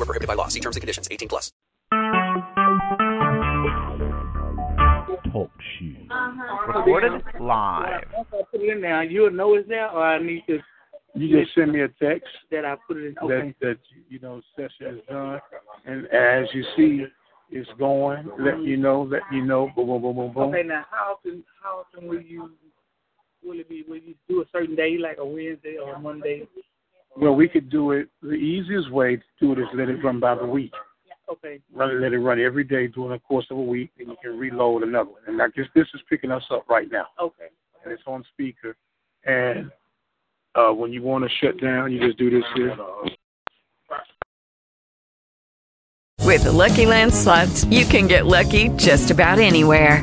Group. Void prohibited by law. See terms and conditions. 18 plus. Talk shoes. Uh-huh. Recorded live. Once I put it in there, you'll know it's there, or I need to You just send me a text that I put it in. Okay. that that you know session is done, and as you see it's going, let you know, let you know, boom, boom, boom, boom, boom. Okay. Now, how often? How often will you? Will it be? Will you do a certain day, like a Wednesday or a Monday? Well, we could do it. The easiest way to do it is let it run by the week. Okay. Run, let it run every day during the course of a week, and you can reload another one. And I guess this is picking us up right now, Okay. and it's on speaker. And uh, when you want to shut down, you just do this here. With the Lucky Land slots, you can get lucky just about anywhere.